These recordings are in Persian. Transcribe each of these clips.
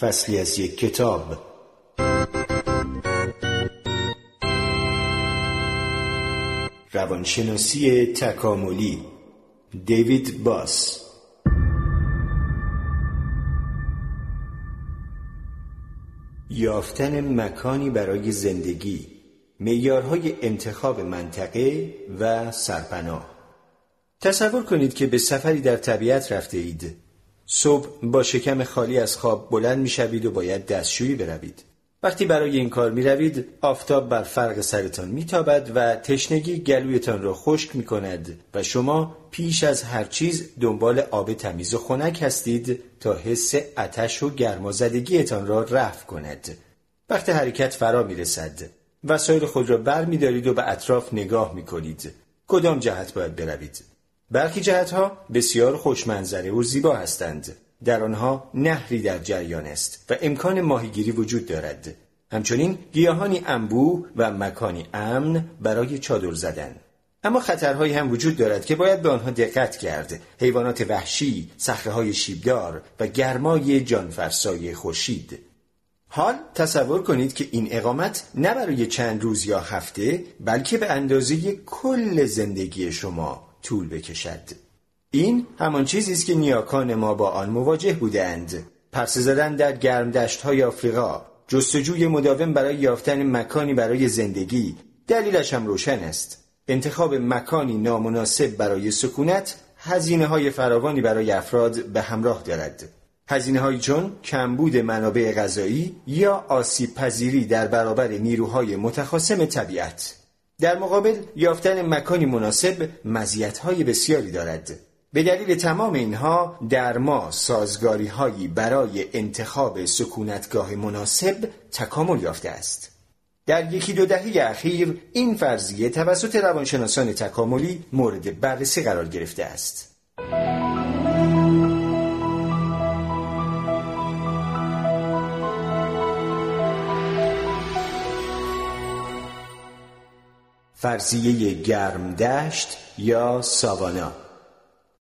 فصلی از یک کتاب. روانشناسی تکاملی. دیوید باس. یافتن مکانی برای زندگی. معیارهای انتخاب منطقه و سرپناه. تصور کنید که به سفری در طبیعت رفته اید. صبح با شکم خالی از خواب بلند می شوید و باید دستشویی بروید. وقتی برای این کار می روید آفتاب بر فرق سرتان می تابد و تشنگی گلویتان را خشک می کند و شما پیش از هر چیز دنبال آب تمیز و خنک هستید تا حس اتش و گرمازدگیتان را رفع کند. وقتی حرکت فرا می رسد وسایل خود را بر می دارید و به اطراف نگاه می کنید کدام جهت باید بروید؟ برخی جهتها بسیار خوشمنظره و زیبا هستند. در آنها نهری در جریان است و امکان ماهیگیری وجود دارد. همچنین گیاهانی انبوه و مکانی امن برای چادر زدن. اما خطرهایی هم وجود دارد که باید به آنها دقت کرد. حیوانات وحشی های شیبدار و گرمای جانفرسای خورشید. حال تصور کنید که این اقامت نه برای چند روز یا هفته بلکه به اندازه کل زندگی شما طول بکشد. این همان چیزی است که نیاکان ما با آن مواجه بودند. پرسه زدن در گرم دشت های آفریقا جستجوی مداوم برای یافتن مکانی برای زندگی دلیلش هم روشن است. انتخاب مکانی نامناسب برای سکونت هزینه های فراوانی برای افراد به همراه دارد. هزینه های چون کمبود منابع غذایی یا آسیب پذیری در برابر نیروهای متخاصم طبیعت. در مقابل یافتن مکانی مناسب مزیت‌های بسیاری دارد. به دلیل تمام اینها در ما سازگاری هایی برای انتخاب سکونتگاه مناسب تکامل یافته است. در یکی دو دهه اخیر این فرضیه توسط روانشناسان تکاملی مورد بررسی قرار گرفته است. فرضیه گرمدشت یا ساوانا.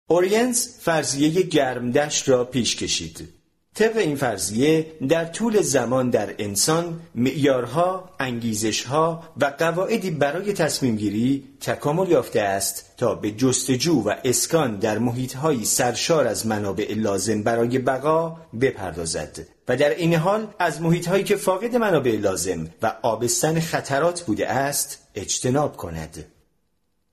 اورینز فرضیه گرمدشت را پیش کشید. طبق این فرضیه در طول زمان در انسان معیارها، انگیزشها و قواعدی برای تصمیم گیری تکامل یافته است تا به جستجو و اسکان در محیطهایی سرشار از منابع لازم برای بقا بپردازد و در این حال از محیطهایی که فاقد منابع لازم و آبستن خطرات بوده است اجتناب کند.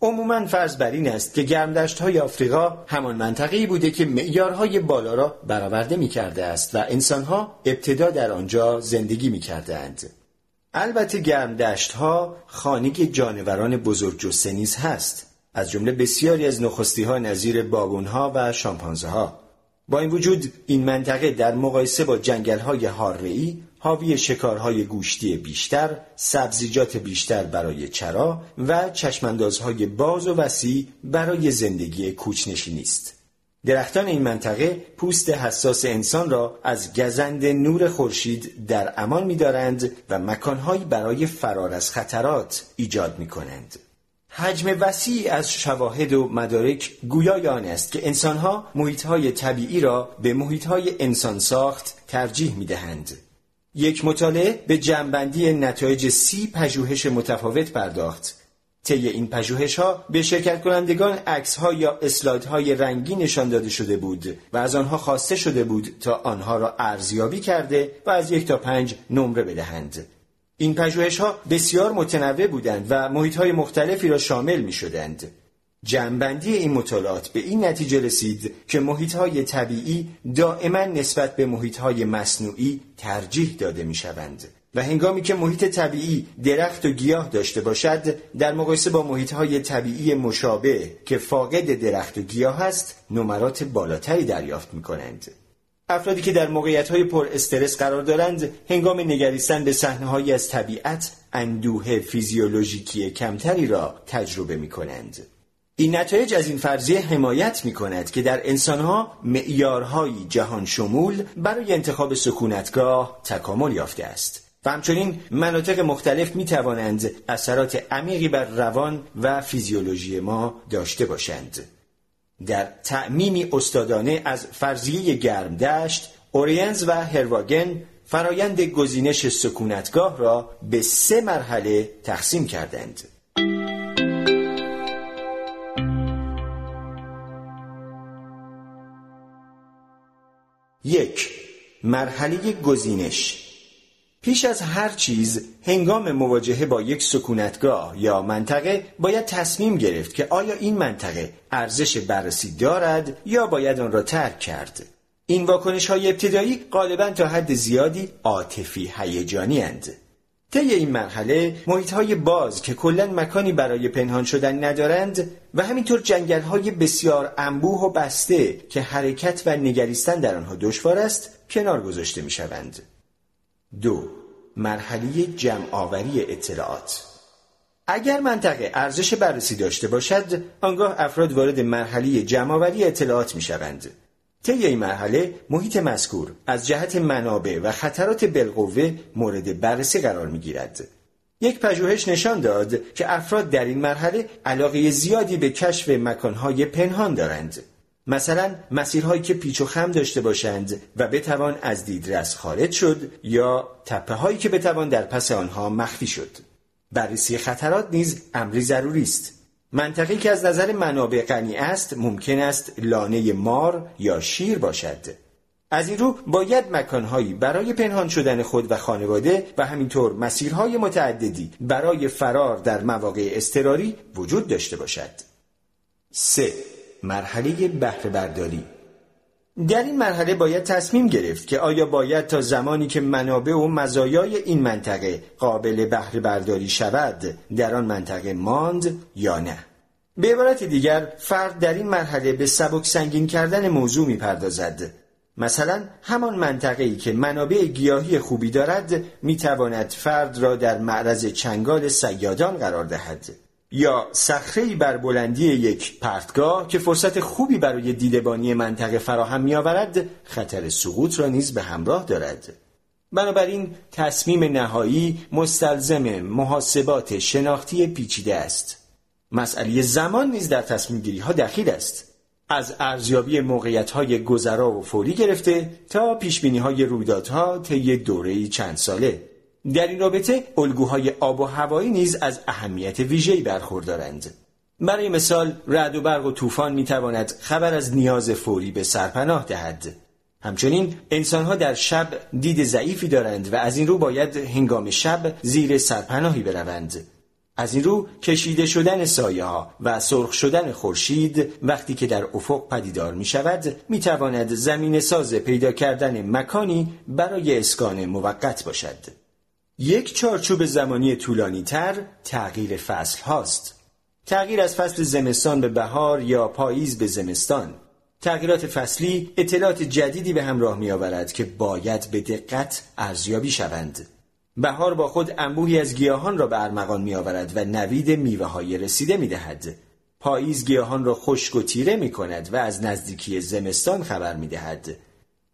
عموما فرض بر این است که گرمدشت های آفریقا همان منطقه‌ای بوده که معیارهای بالا را برآورده می کرده است و انسانها ابتدا در آنجا زندگی می اند. البته گرمدشت ها خانه جانوران بزرگ جسته نیز هست از جمله بسیاری از نخستی ها نظیر بابون ها و شامپانزه ها با این وجود این منطقه در مقایسه با جنگل های حاوی شکارهای گوشتی بیشتر، سبزیجات بیشتر برای چرا و چشماندازهای باز و وسیع برای زندگی کوچنشینی است. درختان این منطقه پوست حساس انسان را از گزند نور خورشید در امان می‌دارند و مکانهایی برای فرار از خطرات ایجاد می کنند. حجم وسیع از شواهد و مدارک گویای آن است که انسانها محیطهای طبیعی را به محیطهای انسان ساخت ترجیح می دهند. یک مطالعه به جنبندی نتایج سی پژوهش متفاوت پرداخت. طی این پژوهش ها به شرکت کنندگان عکس ها یا اسلاید های رنگی نشان داده شده بود و از آنها خواسته شده بود تا آنها را ارزیابی کرده و از یک تا پنج نمره بدهند. این پژوهش ها بسیار متنوع بودند و محیط های مختلفی را شامل می شدند. جنبندی این مطالعات به این نتیجه رسید که محیط های طبیعی دائما نسبت به محیط های مصنوعی ترجیح داده می شوند و هنگامی که محیط طبیعی درخت و گیاه داشته باشد در مقایسه با محیط های طبیعی مشابه که فاقد درخت و گیاه است نمرات بالاتری دریافت می کنند. افرادی که در موقعیت های پر استرس قرار دارند هنگام نگریستن به صحنه از طبیعت اندوه فیزیولوژیکی کمتری را تجربه می کنند. این نتایج از این فرضیه حمایت می کند که در انسانها معیارهایی جهان شمول برای انتخاب سکونتگاه تکامل یافته است و همچنین مناطق مختلف می توانند اثرات عمیقی بر روان و فیزیولوژی ما داشته باشند. در تأمیمی استادانه از فرضیه گرمدشت اورینز و هرواگن فرایند گزینش سکونتگاه را به سه مرحله تقسیم کردند. یک مرحله گزینش پیش از هر چیز هنگام مواجهه با یک سکونتگاه یا منطقه باید تصمیم گرفت که آیا این منطقه ارزش بررسی دارد یا باید آن را ترک کرد این واکنش های ابتدایی غالبا تا حد زیادی عاطفی هیجانی اند. طی این مرحله محیط های باز که کلا مکانی برای پنهان شدن ندارند و همینطور جنگل های بسیار انبوه و بسته که حرکت و نگریستن در آنها دشوار است کنار گذاشته می شوند. دو مرحله جمعآوری اطلاعات اگر منطقه ارزش بررسی داشته باشد آنگاه افراد وارد مرحله جمعآوری اطلاعات می شوند. طی این مرحله محیط مذکور از جهت منابع و خطرات بالقوه مورد بررسی قرار می گیرد. یک پژوهش نشان داد که افراد در این مرحله علاقه زیادی به کشف مکانهای پنهان دارند. مثلا مسیرهایی که پیچ و خم داشته باشند و بتوان از دیدرس خارج شد یا تپه هایی که بتوان در پس آنها مخفی شد. بررسی خطرات نیز امری ضروری است. منطقی که از نظر منابع غنی است ممکن است لانه مار یا شیر باشد. از این رو باید مکانهایی برای پنهان شدن خود و خانواده و همینطور مسیرهای متعددی برای فرار در مواقع اضطراری وجود داشته باشد. 3. مرحله بهره برداری در این مرحله باید تصمیم گرفت که آیا باید تا زمانی که منابع و مزایای این منطقه قابل بهره برداری شود در آن منطقه ماند یا نه. به عبارت دیگر فرد در این مرحله به سبک سنگین کردن موضوع می‌پردازد. مثلا همان منطقه ای که منابع گیاهی خوبی دارد می‌تواند فرد را در معرض چنگال سیادان قرار دهد. یا صخره بر بلندی یک پرتگاه که فرصت خوبی برای دیدبانی منطقه فراهم میآورد خطر سقوط را نیز به همراه دارد. بنابراین تصمیم نهایی مستلزم محاسبات شناختی پیچیده است. مسئله زمان نیز در تصمیم گیری ها دخیل است. از ارزیابی موقعیت های گذرا و فوری گرفته تا پیش بینی های رویدادها طی دوره چند ساله. در این رابطه الگوهای آب و هوایی نیز از اهمیت ویژه‌ای برخوردارند. برای مثال رعد و برق و طوفان می‌تواند خبر از نیاز فوری به سرپناه دهد. همچنین انسانها در شب دید ضعیفی دارند و از این رو باید هنگام شب زیر سرپناهی بروند. از این رو کشیده شدن سایه ها و سرخ شدن خورشید وقتی که در افق پدیدار می شود می تواند زمین ساز پیدا کردن مکانی برای اسکان موقت باشد. یک چارچوب زمانی طولانی تر تغییر فصل هاست. تغییر از فصل زمستان به بهار یا پاییز به زمستان. تغییرات فصلی اطلاعات جدیدی به همراه می آورد که باید به دقت ارزیابی شوند. بهار با خود انبوهی از گیاهان را به ارمغان می آورد و نوید میوه های رسیده می دهد. پاییز گیاهان را خشک و تیره می کند و از نزدیکی زمستان خبر می دهد.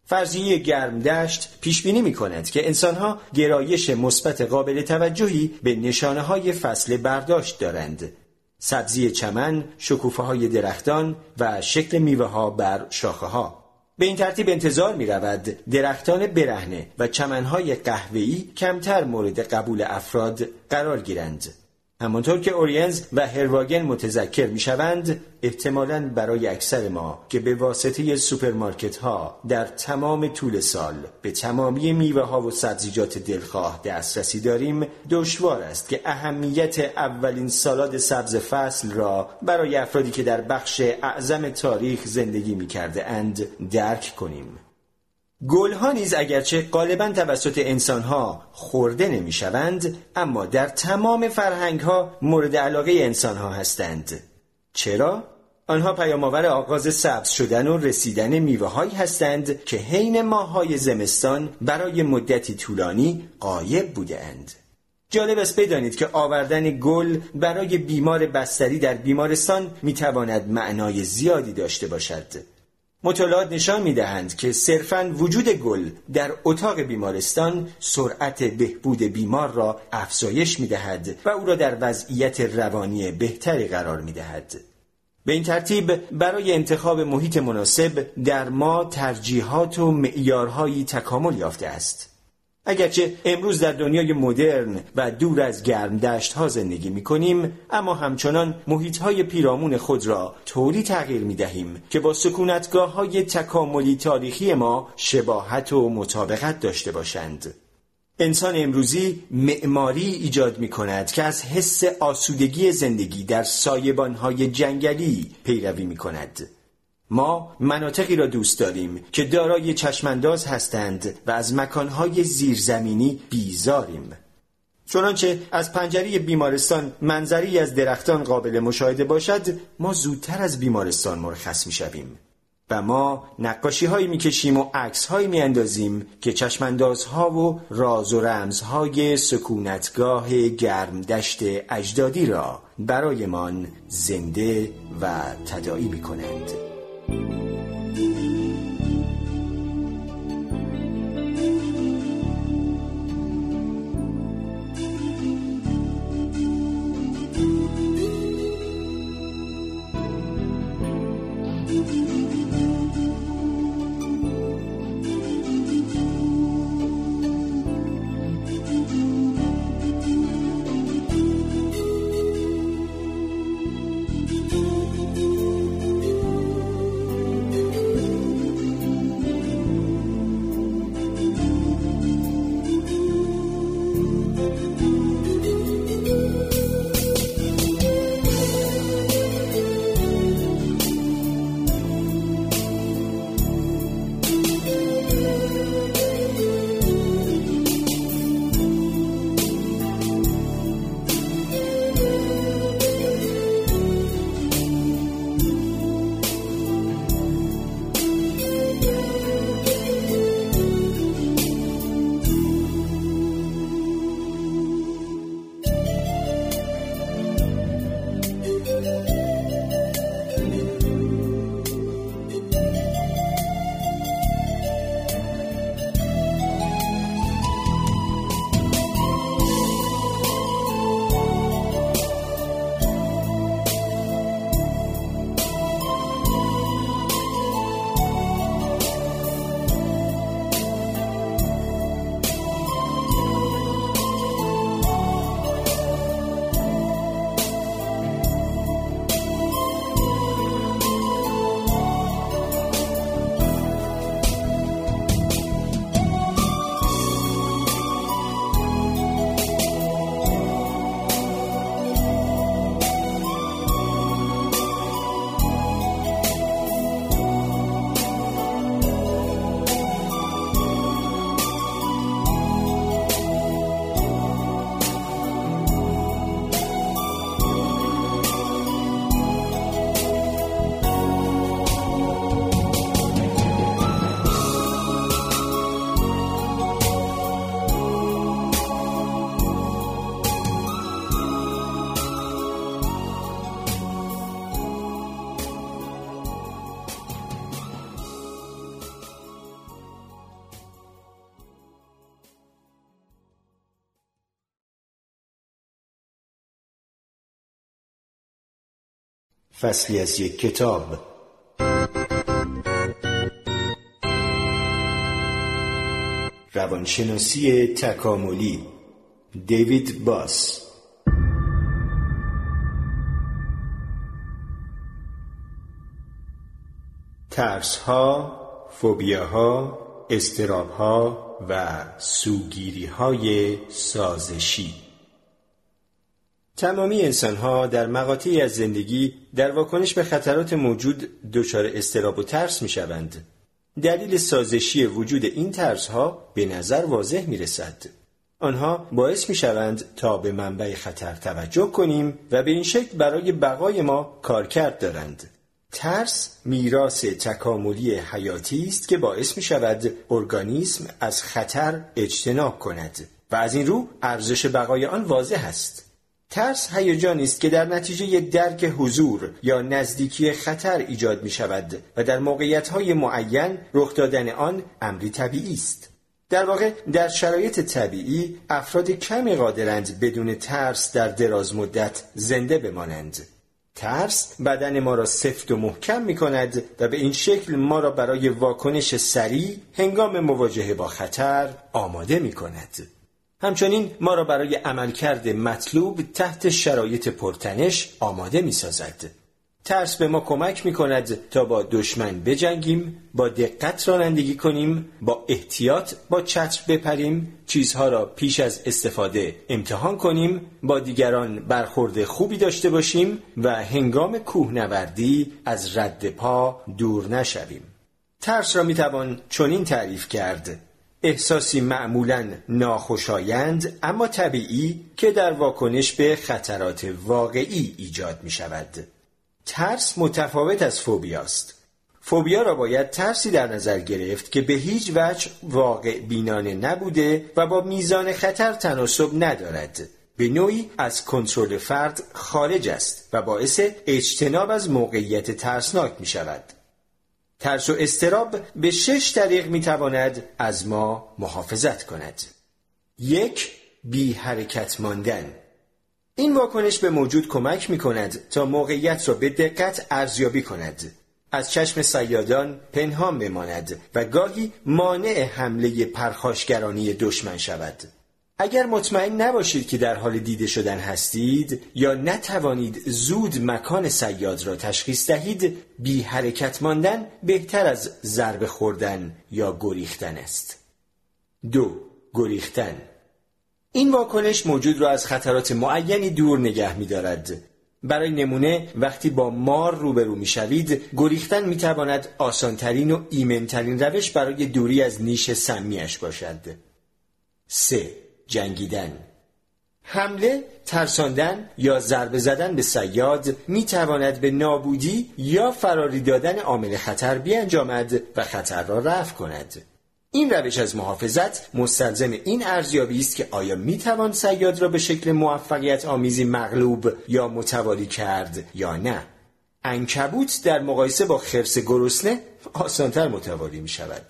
فرضیه گرم دشت پیش بینی می کند که انسانها گرایش مثبت قابل توجهی به نشانه های فصل برداشت دارند. سبزی چمن، شکوفه های درختان و شکل میوه ها بر شاخه ها. به این ترتیب انتظار می رود درختان برهنه و چمنهای قهوه‌ای کمتر مورد قبول افراد قرار گیرند. همانطور که اورینز و هرواگن متذکر می شوند احتمالا برای اکثر ما که به واسطه سوپرمارکت ها در تمام طول سال به تمامی میوه ها و سبزیجات دلخواه دسترسی داریم دشوار است که اهمیت اولین سالاد سبز فصل را برای افرادی که در بخش اعظم تاریخ زندگی می کرده اند درک کنیم. گلها نیز اگرچه غالبا توسط انسانها خورده نمی‌شوند اما در تمام فرهنگها مورد علاقه انسانها هستند چرا آنها پیامآور آغاز سبز شدن و رسیدن میوه هایی هستند که حین ماههای زمستان برای مدتی طولانی غایب بودند. جالب است بدانید که آوردن گل برای بیمار بستری در بیمارستان می‌تواند معنای زیادی داشته باشد. مطالعات نشان می دهند که صرفا وجود گل در اتاق بیمارستان سرعت بهبود بیمار را افزایش می دهد و او را در وضعیت روانی بهتری قرار می دهد. به این ترتیب برای انتخاب محیط مناسب در ما ترجیحات و معیارهایی تکامل یافته است. اگرچه امروز در دنیای مدرن و دور از گرم دشت ها زندگی می کنیم اما همچنان محیط های پیرامون خود را طوری تغییر می دهیم که با سکونتگاه های تکاملی تاریخی ما شباهت و مطابقت داشته باشند. انسان امروزی معماری ایجاد می کند که از حس آسودگی زندگی در های جنگلی پیروی می کند. ما مناطقی را دوست داریم که دارای چشمانداز هستند و از مکانهای زیرزمینی بیزاریم. چنانچه از پنجره بیمارستان منظری از درختان قابل مشاهده باشد ما زودتر از بیمارستان مرخص می شویم. و ما نقاشی هایی می کشیم و عکس هایی می اندازیم که چشماندازها و راز و رمزهای سکونتگاه گرم دشت اجدادی را برایمان زنده و تداعی می کنند. 嗯。فصلی از یک کتاب. روانشناسی تکاملی. دیوید باس. ترس ها، فوبیاها، استراب ها و سوگیری های سازشی. تمامی انسانها در مقاطعی از زندگی در واکنش به خطرات موجود دچار استراب و ترس می شوند. دلیل سازشی وجود این ترس ها به نظر واضح می رسد. آنها باعث می شوند تا به منبع خطر توجه کنیم و به این شکل برای بقای ما کارکرد دارند. ترس میراث تکاملی حیاتی است که باعث می شود ارگانیسم از خطر اجتناب کند و از این رو ارزش بقای آن واضح است. ترس هیجانی است که در نتیجه درک حضور یا نزدیکی خطر ایجاد می شود و در موقعیت های معین رخ دادن آن امری طبیعی است. در واقع در شرایط طبیعی افراد کمی قادرند بدون ترس در دراز مدت زنده بمانند. ترس بدن ما را سفت و محکم می کند و به این شکل ما را برای واکنش سریع هنگام مواجهه با خطر آماده می کند. همچنین ما را برای عملکرد مطلوب تحت شرایط پرتنش آماده می سازد. ترس به ما کمک می کند تا با دشمن بجنگیم، با دقت رانندگی کنیم، با احتیاط با چتر بپریم، چیزها را پیش از استفاده امتحان کنیم، با دیگران برخورد خوبی داشته باشیم و هنگام کوهنوردی از رد پا دور نشویم. ترس را می توان چنین تعریف کرد احساسی معمولا ناخوشایند اما طبیعی که در واکنش به خطرات واقعی ایجاد می شود. ترس متفاوت از فوبیاست. فوبیا را باید ترسی در نظر گرفت که به هیچ وجه واقع بینانه نبوده و با میزان خطر تناسب ندارد. به نوعی از کنترل فرد خارج است و باعث اجتناب از موقعیت ترسناک می شود. ترس و استراب به شش طریق می تواند از ما محافظت کند. یک بی حرکت ماندن این واکنش به موجود کمک می کند تا موقعیت را به دقت ارزیابی کند. از چشم سیادان پنهان بماند و گاهی مانع حمله پرخاشگرانی دشمن شود. اگر مطمئن نباشید که در حال دیده شدن هستید یا نتوانید زود مکان سیاد را تشخیص دهید بی حرکت ماندن بهتر از ضربه خوردن یا گریختن است. دو گریختن این واکنش موجود را از خطرات معینی دور نگه می دارد. برای نمونه وقتی با مار روبرو می شوید گریختن می تواند آسانترین و ایمنترین روش برای دوری از نیش سمیش باشد. 3. جنگیدن. حمله، ترساندن یا ضربه زدن به سیاد می تواند به نابودی یا فراری دادن عامل خطر بیانجامد و خطر را رفع کند. این روش از محافظت مستلزم این ارزیابی است که آیا می توان سیاد را به شکل موفقیت آمیزی مغلوب یا متوالی کرد یا نه. انکبوت در مقایسه با خرس گرسنه آسانتر متوالی می شود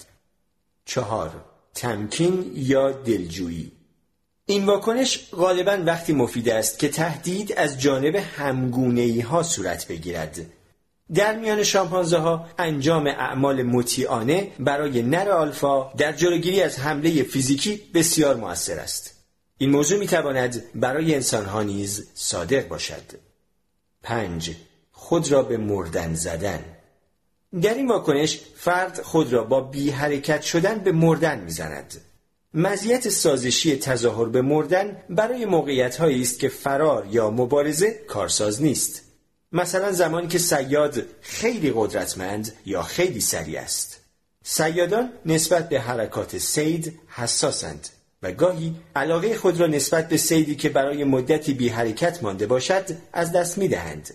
چهار تمکین یا دلجویی. این واکنش غالبا وقتی مفید است که تهدید از جانب همگونه ها صورت بگیرد در میان شامپانزه ها انجام اعمال مطیعانه برای نر آلفا در جلوگیری از حمله فیزیکی بسیار موثر است. این موضوع می تواند برای انسان ها نیز صادق باشد. پنج خود را به مردن زدن در این واکنش فرد خود را با بی حرکت شدن به مردن می‌زند. مزیت سازشی تظاهر به مردن برای موقعیت است که فرار یا مبارزه کارساز نیست. مثلا زمانی که سیاد خیلی قدرتمند یا خیلی سریع است سیادان نسبت به حرکات سید حساسند و گاهی علاقه خود را نسبت به سیدی که برای مدتی بی حرکت مانده باشد از دست می دهند.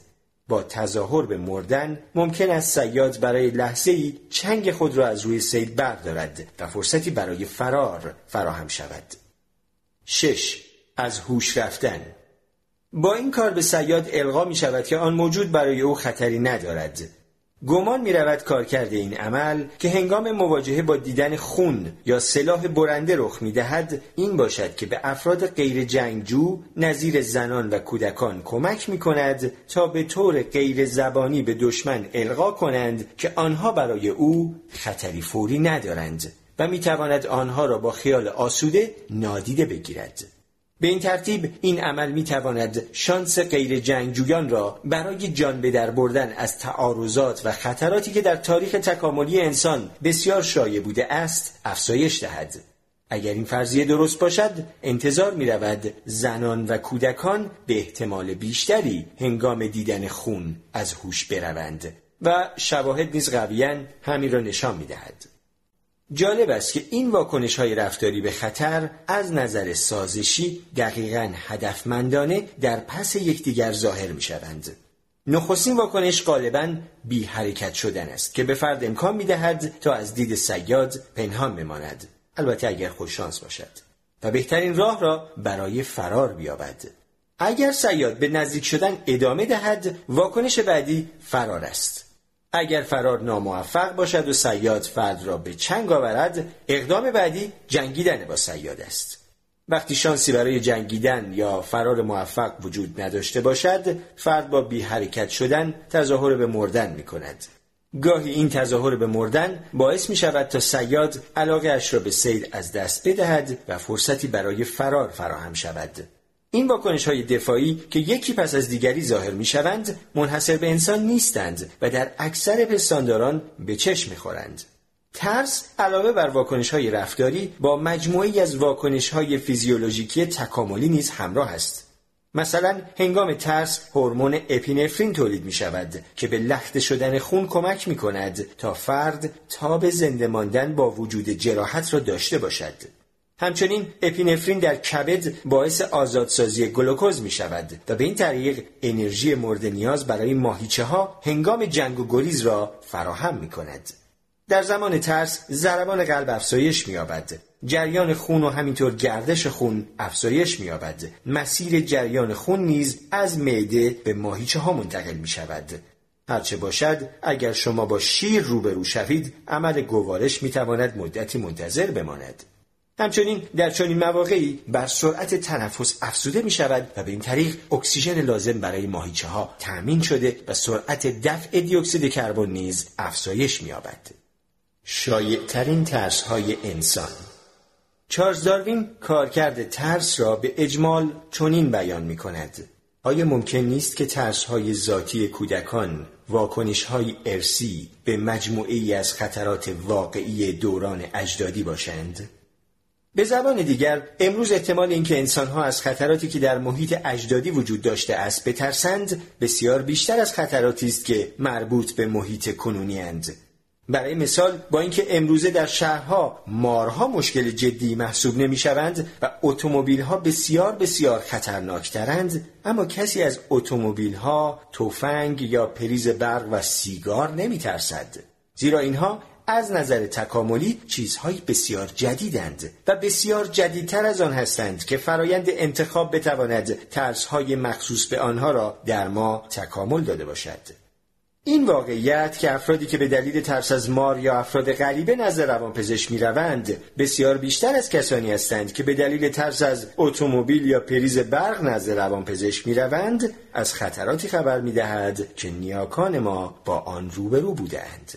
با تظاهر به مردن ممکن است سیاد برای لحظه ای چنگ خود را از روی سید بردارد و فرصتی برای فرار فراهم شود. 6. از هوش رفتن با این کار به سیاد القا می شود که آن موجود برای او خطری ندارد گمان می رود کارکرد این عمل که هنگام مواجهه با دیدن خون یا سلاح برنده رخ می دهد این باشد که به افراد غیر جنگجو نظیر زنان و کودکان کمک می کند تا به طور غیر زبانی به دشمن القا کنند که آنها برای او خطری فوری ندارند و می تواند آنها را با خیال آسوده نادیده بگیرد. به این ترتیب این عمل می تواند شانس غیر جنگجویان را برای جان به در بردن از تعارضات و خطراتی که در تاریخ تکاملی انسان بسیار شایع بوده است افزایش دهد. اگر این فرضیه درست باشد انتظار می رود زنان و کودکان به احتمال بیشتری هنگام دیدن خون از هوش بروند و شواهد نیز قویا همین را نشان می دهد. جالب است که این واکنش های رفتاری به خطر از نظر سازشی دقیقا هدفمندانه در پس یکدیگر ظاهر می شوند. نخستین واکنش غالبا بی حرکت شدن است که به فرد امکان می دهد تا از دید سیاد پنهان بماند. البته اگر خوششانس باشد و بهترین راه را برای فرار بیابد. اگر سیاد به نزدیک شدن ادامه دهد واکنش بعدی فرار است. اگر فرار ناموفق باشد و سیاد فرد را به چنگ آورد اقدام بعدی جنگیدن با سیاد است. وقتی شانسی برای جنگیدن یا فرار موفق وجود نداشته باشد فرد با بی حرکت شدن تظاهر به مردن می کند گاهی این تظاهر به مردن باعث می شود تا سیاد علاقه اش را به سید از دست بدهد و فرصتی برای فرار فراهم شود. این واکنش های دفاعی که یکی پس از دیگری ظاهر می شوند منحصر به انسان نیستند و در اکثر پستانداران به چشم می خورند. ترس علاوه بر واکنش های رفتاری با مجموعی از واکنش های فیزیولوژیکی تکاملی نیز همراه است. مثلا هنگام ترس هورمون اپینفرین تولید می شود که به لخته شدن خون کمک می کند تا فرد تاب زنده ماندن با وجود جراحت را داشته باشد. همچنین اپینفرین در کبد باعث آزادسازی گلوکوز می شود و به این طریق انرژی مورد نیاز برای ماهیچه ها هنگام جنگ و گریز را فراهم می کند. در زمان ترس ضربان قلب افزایش می‌یابد. جریان خون و همینطور گردش خون افزایش می‌یابد. مسیر جریان خون نیز از معده به ماهیچه ها منتقل می شود هرچه باشد اگر شما با شیر روبرو شوید عمل گوارش می تواند مدتی منتظر بماند. همچنین در چنین مواقعی بر سرعت تنفس افزوده می شود و به این طریق اکسیژن لازم برای ماهیچه ها تأمین شده و سرعت دفع دیوکسید کربن نیز افزایش می شایعترین ترس های انسان چارلز داروین کارکرد ترس را به اجمال چنین بیان می کند. آیا ممکن نیست که ترس های ذاتی کودکان واکنش های ارسی به مجموعی از خطرات واقعی دوران اجدادی باشند؟ به زبان دیگر امروز احتمال اینکه انسانها از خطراتی که در محیط اجدادی وجود داشته است بترسند بسیار بیشتر از خطراتی است که مربوط به محیط کنونی اند. برای مثال با اینکه امروزه در شهرها مارها مشکل جدی محسوب نمی شوند و اتومبیل ها بسیار بسیار خطرناکترند اما کسی از اتومبیل ها تفنگ یا پریز برق و سیگار نمی ترسد زیرا اینها از نظر تکاملی چیزهای بسیار جدیدند و بسیار جدیدتر از آن هستند که فرایند انتخاب بتواند ترسهای مخصوص به آنها را در ما تکامل داده باشد. این واقعیت که افرادی که به دلیل ترس از مار یا افراد غریبه نزد روانپزشک می‌روند بسیار بیشتر از کسانی هستند که به دلیل ترس از اتومبیل یا پریز برق نزد روانپزشک می‌روند از خطراتی خبر می‌دهد که نیاکان ما با آن روبرو بودند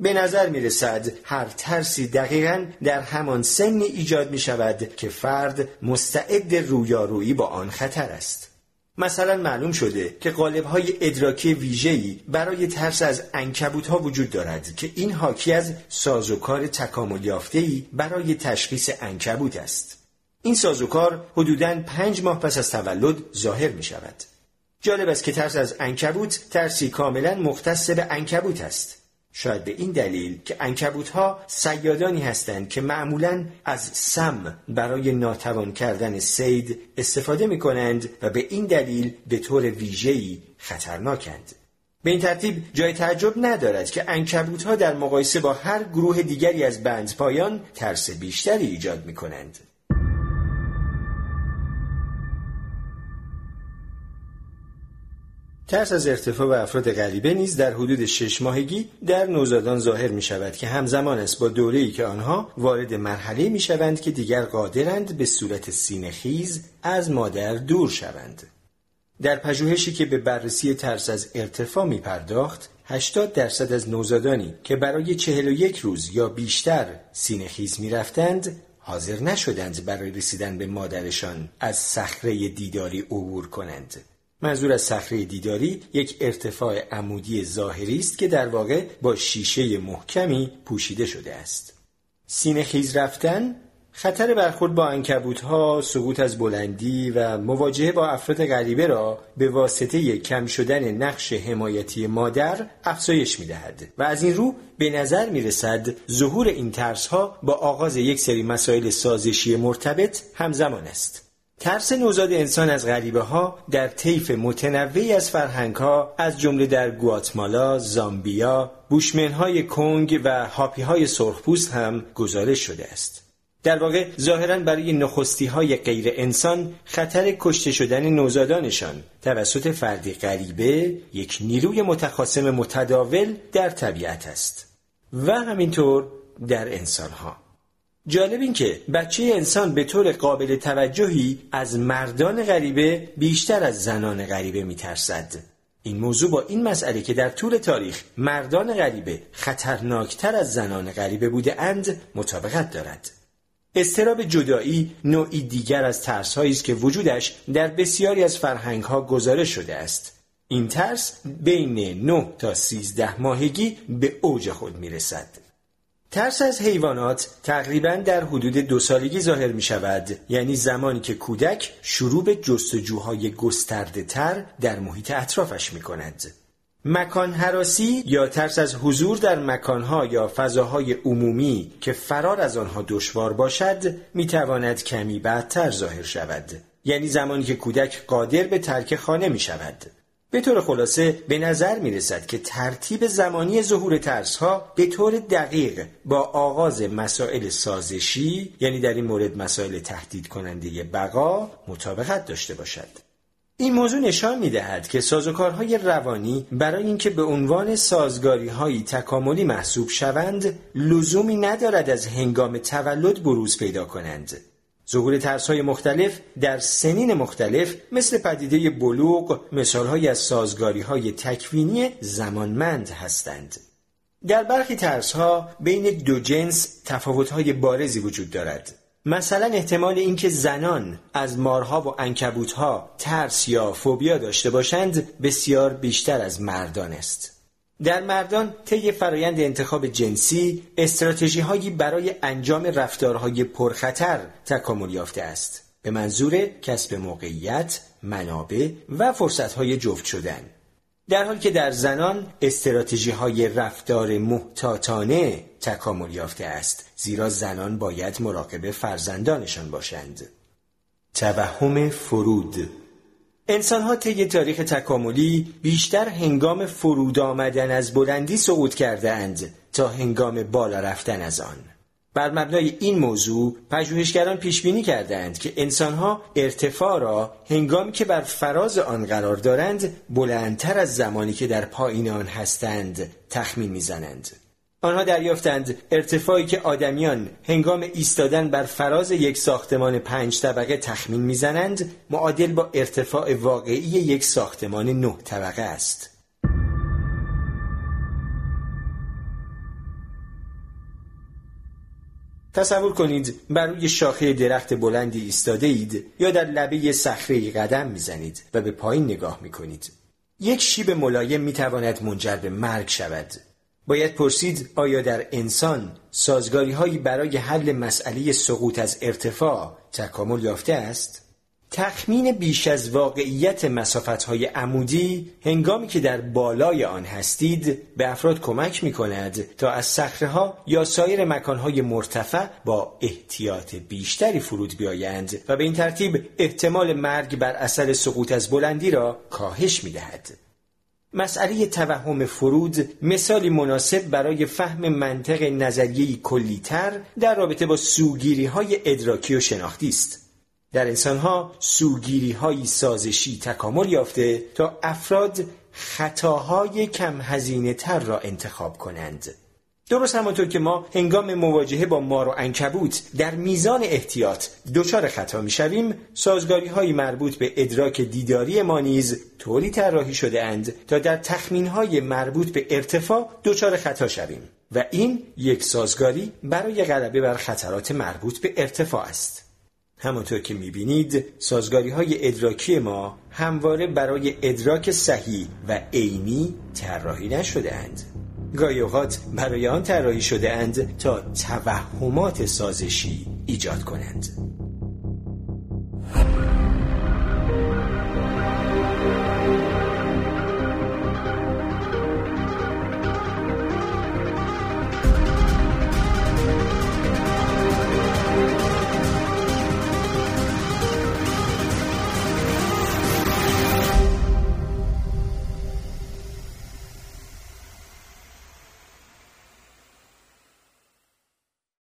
به نظر می رسد هر ترسی دقیقا در همان سنی ایجاد می شود که فرد مستعد رویارویی با آن خطر است. مثلا معلوم شده که های ادراکی ویژه‌ای برای ترس از انکبوت ها وجود دارد که این حاکی از سازوکار تکامل یافته‌ای برای تشخیص انکبوت است. این سازوکار حدوداً پنج ماه پس از تولد ظاهر می شود. جالب است که ترس از انکبوت ترسی کاملا مختص به انکبوت است. شاید به این دلیل که انکبوت ها سیادانی هستند که معمولا از سم برای ناتوان کردن سید استفاده می کنند و به این دلیل به طور ویژه‌ای خطرناکند. به این ترتیب جای تعجب ندارد که انکبوت ها در مقایسه با هر گروه دیگری از بندپایان ترس بیشتری ایجاد می کنند. ترس از ارتفاع و افراد غریبه نیز در حدود شش ماهگی در نوزادان ظاهر می شود که همزمان است با دوره ای که آنها وارد مرحله می شوند که دیگر قادرند به صورت سینهخیز از مادر دور شوند. در پژوهشی که به بررسی ترس از ارتفاع می پرداخت 80 درصد از نوزادانی که برای 41 روز یا بیشتر سینهخیز می رفتند حاضر نشدند برای رسیدن به مادرشان از صخره دیداری عبور کنند. منظور از صخره دیداری یک ارتفاع عمودی ظاهری است که در واقع با شیشه محکمی پوشیده شده است. سینه خیز رفتن خطر برخورد با انکبوت ها، سقوط از بلندی و مواجهه با افراد غریبه را به واسطه کم شدن نقش حمایتی مادر افزایش می دهد و از این رو به نظر می رسد ظهور این ترس ها با آغاز یک سری مسائل سازشی مرتبط همزمان است. ترس نوزاد انسان از غریبه ها در طیف متنوعی از فرهنگ ها از جمله در گواتمالا، زامبیا، بوشمن های کنگ و هاپی های سرخپوست هم گزارش شده است. در واقع ظاهرا برای نخستی های غیر انسان خطر کشته شدن نوزادانشان توسط فردی غریبه یک نیروی متخاصم متداول در طبیعت است و همینطور در انسان ها. جالب این که بچه انسان به طور قابل توجهی از مردان غریبه بیشتر از زنان غریبه میترسد. این موضوع با این مسئله که در طول تاریخ مردان غریبه خطرناکتر از زنان غریبه بوده اند مطابقت دارد. استراب جدایی نوعی دیگر از ترس است که وجودش در بسیاری از فرهنگ ها گزارش شده است. این ترس بین 9 تا 13 ماهگی به اوج خود می رسد. ترس از حیوانات تقریبا در حدود دو سالگی ظاهر می شود یعنی زمانی که کودک شروع به جستجوهای گسترده تر در محیط اطرافش می کند. مکان حراسی یا ترس از حضور در مکانها یا فضاهای عمومی که فرار از آنها دشوار باشد می تواند کمی بعدتر ظاهر شود. یعنی زمانی که کودک قادر به ترک خانه می شود به طور خلاصه به نظر می رسد که ترتیب زمانی ظهور ترس ها به طور دقیق با آغاز مسائل سازشی یعنی در این مورد مسائل تهدید کننده بقا مطابقت داشته باشد. این موضوع نشان می دهد که سازوکارهای روانی برای اینکه به عنوان سازگاری های تکاملی محسوب شوند لزومی ندارد از هنگام تولد بروز پیدا کنند. ظهور ترس های مختلف در سنین مختلف مثل پدیده بلوغ مثال از سازگاری های تکوینی زمانمند هستند. در برخی ترس ها بین دو جنس تفاوت های بارزی وجود دارد. مثلا احتمال اینکه زنان از مارها و انکبوتها ترس یا فوبیا داشته باشند بسیار بیشتر از مردان است. در مردان طی فرایند انتخاب جنسی استراتژی هایی برای انجام رفتارهای پرخطر تکامل یافته است. به منظور کسب موقعیت، منابع و فرصت های جفت شدن. در حالی که در زنان استراتژی های رفتار محتاطانه تکامل یافته است زیرا زنان باید مراقب فرزندانشان باشند. توهم فرود انسانها طی تاریخ تکاملی بیشتر هنگام فرود آمدن از بلندی سقوط کرده اند تا هنگام بالا رفتن از آن. بر مبنای این موضوع پژوهشگران پیش بینی کردند که انسانها ارتفاع را هنگامی که بر فراز آن قرار دارند بلندتر از زمانی که در پایین آن هستند تخمین می‌زنند. آنها دریافتند ارتفاعی که آدمیان هنگام ایستادن بر فراز یک ساختمان پنج طبقه تخمین می‌زنند معادل با ارتفاع واقعی یک ساختمان نه طبقه است. تصور کنید بر روی شاخه درخت بلندی ایستاده اید یا در لبه صخره قدم می‌زنید و به پایین نگاه می کنید. یک شیب ملایم می تواند منجر به مرگ شود باید پرسید آیا در انسان سازگاری هایی برای حل مسئله سقوط از ارتفاع تکامل یافته است؟ تخمین بیش از واقعیت مسافت های عمودی هنگامی که در بالای آن هستید به افراد کمک می کند تا از صخره ها یا سایر مکان های مرتفع با احتیاط بیشتری فرود بیایند و به این ترتیب احتمال مرگ بر اثر سقوط از بلندی را کاهش می دهد. مسئله توهم فرود مثالی مناسب برای فهم منطق نظریه‌ای کلیتر در رابطه با سوگیری های ادراکی و شناختی است. در انسانها سوگیری های سازشی تکامل یافته تا افراد خطاهای کم هزینه تر را انتخاب کنند. درست همانطور که ما هنگام مواجهه با مار و انکبوت در میزان احتیاط دچار خطا می‌شویم سازگاری های مربوط به ادراک دیداری ما نیز طوری طراحی شده اند تا در تخمین های مربوط به ارتفاع دچار خطا شویم و این یک سازگاری برای غلبه بر خطرات مربوط به ارتفاع است همانطور که می‌بینید سازگاری های ادراکی ما همواره برای ادراک صحیح و عینی طراحی نشده اند. گاهی اوقات برای آن طراحی شده اند تا توهمات سازشی ایجاد کنند.